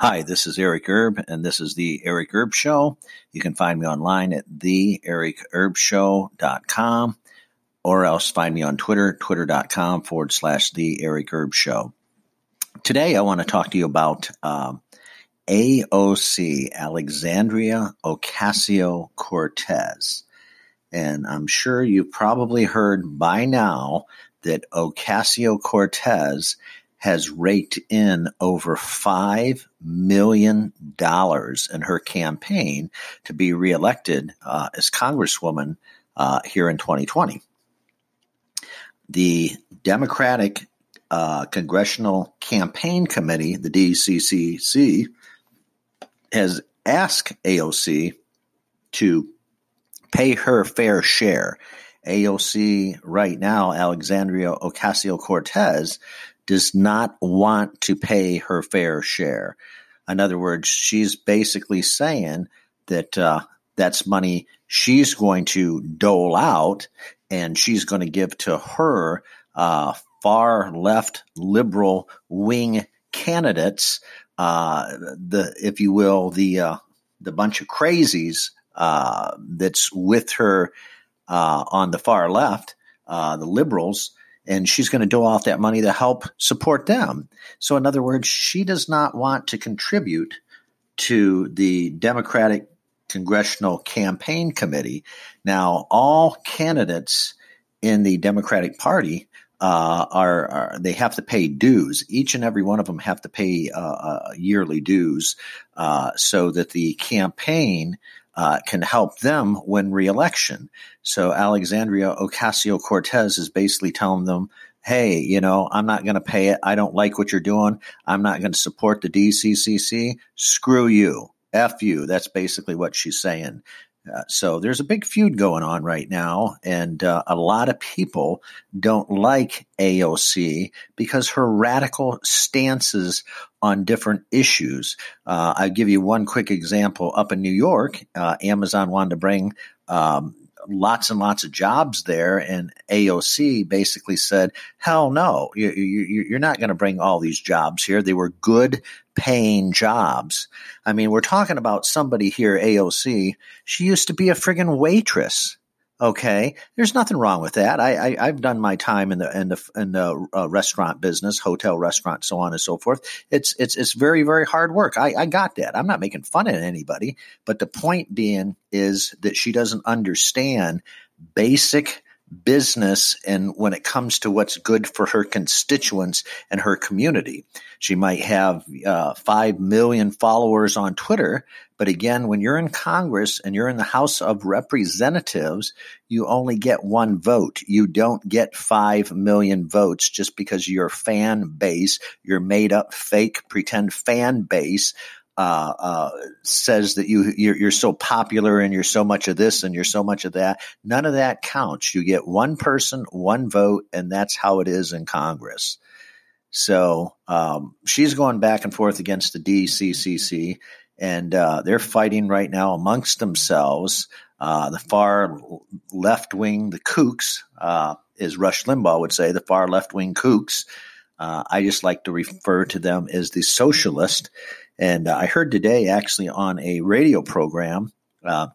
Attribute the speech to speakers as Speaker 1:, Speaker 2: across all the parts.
Speaker 1: Hi, this is Eric Erb, and this is the Eric Erb Show. You can find me online at theericerbshow.com or else find me on Twitter, twitter.com forward slash the Eric Erb Show. Today, I want to talk to you about um, AOC, Alexandria Ocasio Cortez. And I'm sure you've probably heard by now that Ocasio Cortez has raked in over $5 million in her campaign to be reelected uh, as Congresswoman uh, here in 2020. The Democratic uh, Congressional Campaign Committee, the DCCC, has asked AOC to pay her fair share. AOC right now, Alexandria Ocasio Cortez, does not want to pay her fair share. In other words, she's basically saying that uh, that's money she's going to dole out and she's going to give to her uh, far left liberal wing candidates, uh, the if you will, the uh, the bunch of crazies uh, that's with her uh, on the far left, the liberals and she's going to dole off that money to help support them. So, in other words, she does not want to contribute to the Democratic Congressional Campaign Committee. Now, all candidates in the Democratic Party uh, are, are, they have to pay dues. Each and every one of them have to pay uh, uh, yearly dues uh, so that the campaign uh, can help them win reelection. So Alexandria Ocasio Cortez is basically telling them, hey, you know, I'm not going to pay it. I don't like what you're doing. I'm not going to support the DCCC. Screw you. F you. That's basically what she's saying. Uh, so there's a big feud going on right now, and uh, a lot of people don't like AOC because her radical stances on different issues. Uh, I'll give you one quick example. Up in New York, uh, Amazon wanted to bring um, lots and lots of jobs there, and AOC basically said, "Hell no, you, you, you're not going to bring all these jobs here. They were good paying jobs. I mean, we're talking about somebody here, AOC. She used to be a friggin' waitress. Okay, there's nothing wrong with that. I, I have done my time in the in the in the uh, restaurant business, hotel, restaurant, so on and so forth. It's it's it's very very hard work. I, I got that. I'm not making fun of anybody, but the point being is that she doesn't understand basic business and when it comes to what's good for her constituents and her community. She might have uh, 5 million followers on Twitter, but again, when you're in Congress and you're in the House of Representatives, you only get one vote. You don't get 5 million votes just because your fan base, your made up fake pretend fan base uh, uh, says that you you're, you're, so popular and you're so much of this and you're so much of that. None of that counts. You get one person, one vote, and that's how it is in Congress. So um, she's going back and forth against the DCCC, and uh, they're fighting right now amongst themselves. Uh, the far left wing, the kooks, uh, as Rush Limbaugh would say, the far left wing kooks. I just like to refer to them as the socialist and uh, I heard today actually on a radio program, uh,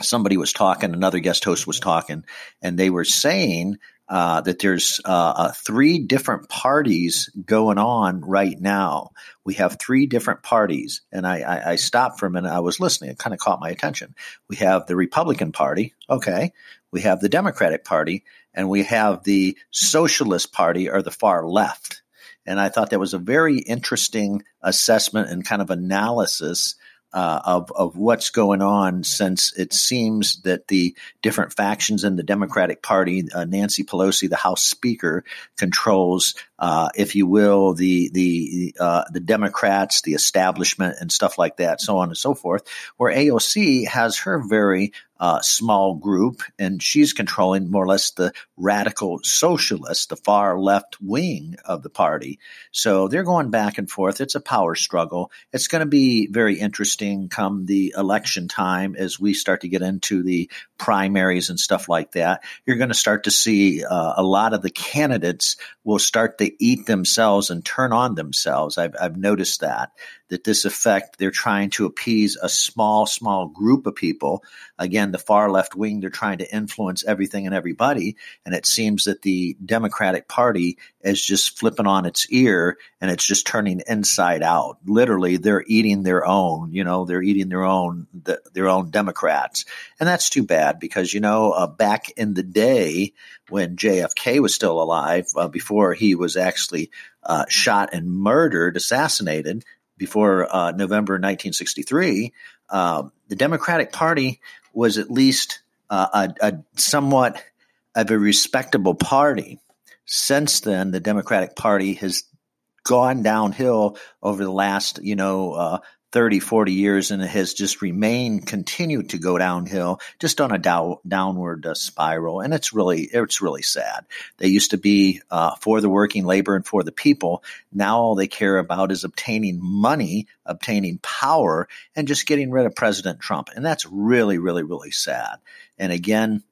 Speaker 1: somebody was talking, another guest host was talking, and they were saying uh, that there's uh, uh, three different parties going on right now. We have three different parties, and I, I, I stopped for a minute. I was listening; it kind of caught my attention. We have the Republican Party, okay. We have the Democratic Party, and we have the Socialist Party, or the far left. And I thought that was a very interesting assessment and kind of analysis uh, of of what's going on, since it seems that the different factions in the Democratic Party, uh, Nancy Pelosi, the House Speaker, controls, uh, if you will, the the uh, the Democrats, the establishment, and stuff like that, so on and so forth. Where AOC has her very uh, small group, and she's controlling more or less the radical socialists, the far left wing of the party. So they're going back and forth. It's a power struggle. It's going to be very interesting come the election time as we start to get into the primaries and stuff like that. You're going to start to see uh, a lot of the candidates will start to eat themselves and turn on themselves. I've, I've noticed that that this effect they're trying to appease a small small group of people. Again the far left wing they're trying to influence everything and everybody. And it seems that the democratic party is just flipping on its ear and it's just turning inside out. Literally they're eating their own you know they're eating their own the, their own democrats. And that's too bad because you know uh, back in the day when JFK was still alive uh, before he was actually uh, shot and murdered assassinated before uh, November 1963, uh, the Democratic Party was at least uh, a, a, somewhat of a respectable party. Since then, the Democratic Party has gone downhill over the last, you know, uh, 30, 40 years and it has just remained, continued to go downhill, just on a dow- downward uh, spiral. And it's really, it's really sad. They used to be uh, for the working labor and for the people. Now all they care about is obtaining money, obtaining power, and just getting rid of President Trump. And that's really, really, really sad. And again,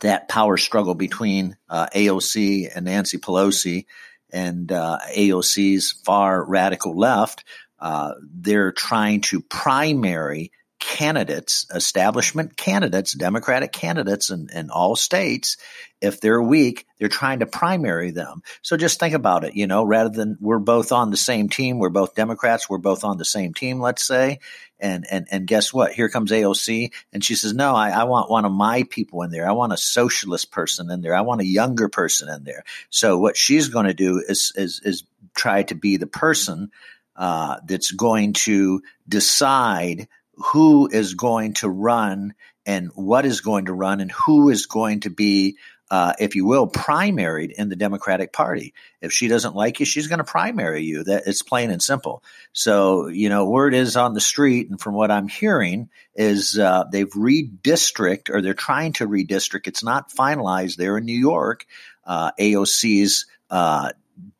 Speaker 1: that power struggle between uh, AOC and Nancy Pelosi and uh, AOC's far radical left uh, they're trying to primary candidates, establishment candidates, Democratic candidates in, in all states. If they're weak, they're trying to primary them. So just think about it, you know, rather than we're both on the same team, we're both Democrats, we're both on the same team, let's say. And, and, and guess what? Here comes AOC and she says, no, I, I want one of my people in there. I want a socialist person in there. I want a younger person in there. So what she's going to do is, is, is try to be the person uh, that's going to decide who is going to run and what is going to run and who is going to be, uh, if you will, primaried in the Democratic Party. If she doesn't like you, she's going to primary you. That it's plain and simple. So you know, word is on the street, and from what I'm hearing, is uh, they've redistrict or they're trying to redistrict. It's not finalized there in New York. Uh, AOC's uh,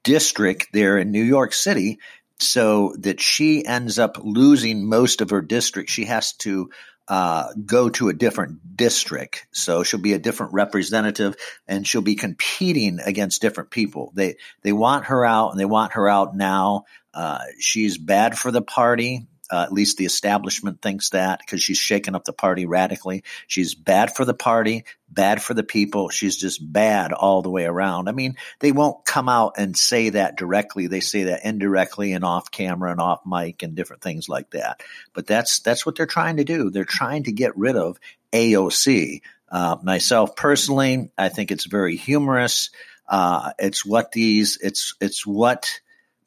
Speaker 1: district there in New York City so that she ends up losing most of her district. She has to uh, go to a different district. So she'll be a different representative and she'll be competing against different people. They, they want her out and they want her out now. Uh, she's bad for the party. Uh, at least the establishment thinks that because she's shaken up the party radically. She's bad for the party, bad for the people. She's just bad all the way around. I mean, they won't come out and say that directly. They say that indirectly and off camera and off mic and different things like that. But that's that's what they're trying to do. They're trying to get rid of AOC. Uh, myself personally, I think it's very humorous. Uh, it's what these. It's it's what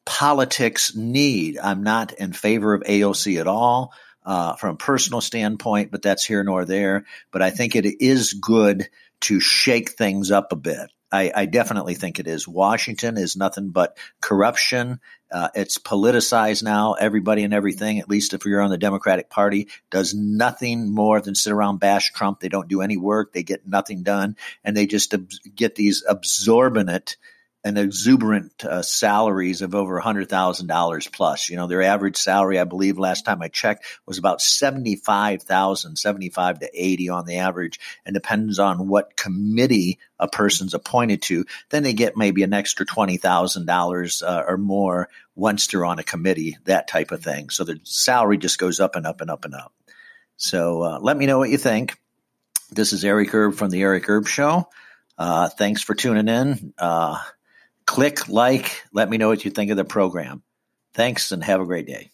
Speaker 1: politics need. I'm not in favor of AOC at all uh, from a personal standpoint, but that's here nor there. But I think it is good to shake things up a bit. I, I definitely think it is. Washington is nothing but corruption. Uh, it's politicized now. Everybody and everything, at least if you're on the Democratic Party, does nothing more than sit around bash Trump. They don't do any work. They get nothing done, and they just ab- get these absorbent and exuberant uh, salaries of over $100,000 plus. You know, their average salary, I believe last time I checked, was about 75,000, 75 to 80 on the average, and depends on what committee a person's appointed to. Then they get maybe an extra $20,000 uh, or more once they're on a committee, that type of thing. So the salary just goes up and up and up and up. So uh, let me know what you think. This is Eric Erb from the Eric Erb Show. Uh, thanks for tuning in. Click like, let me know what you think of the program. Thanks and have a great day.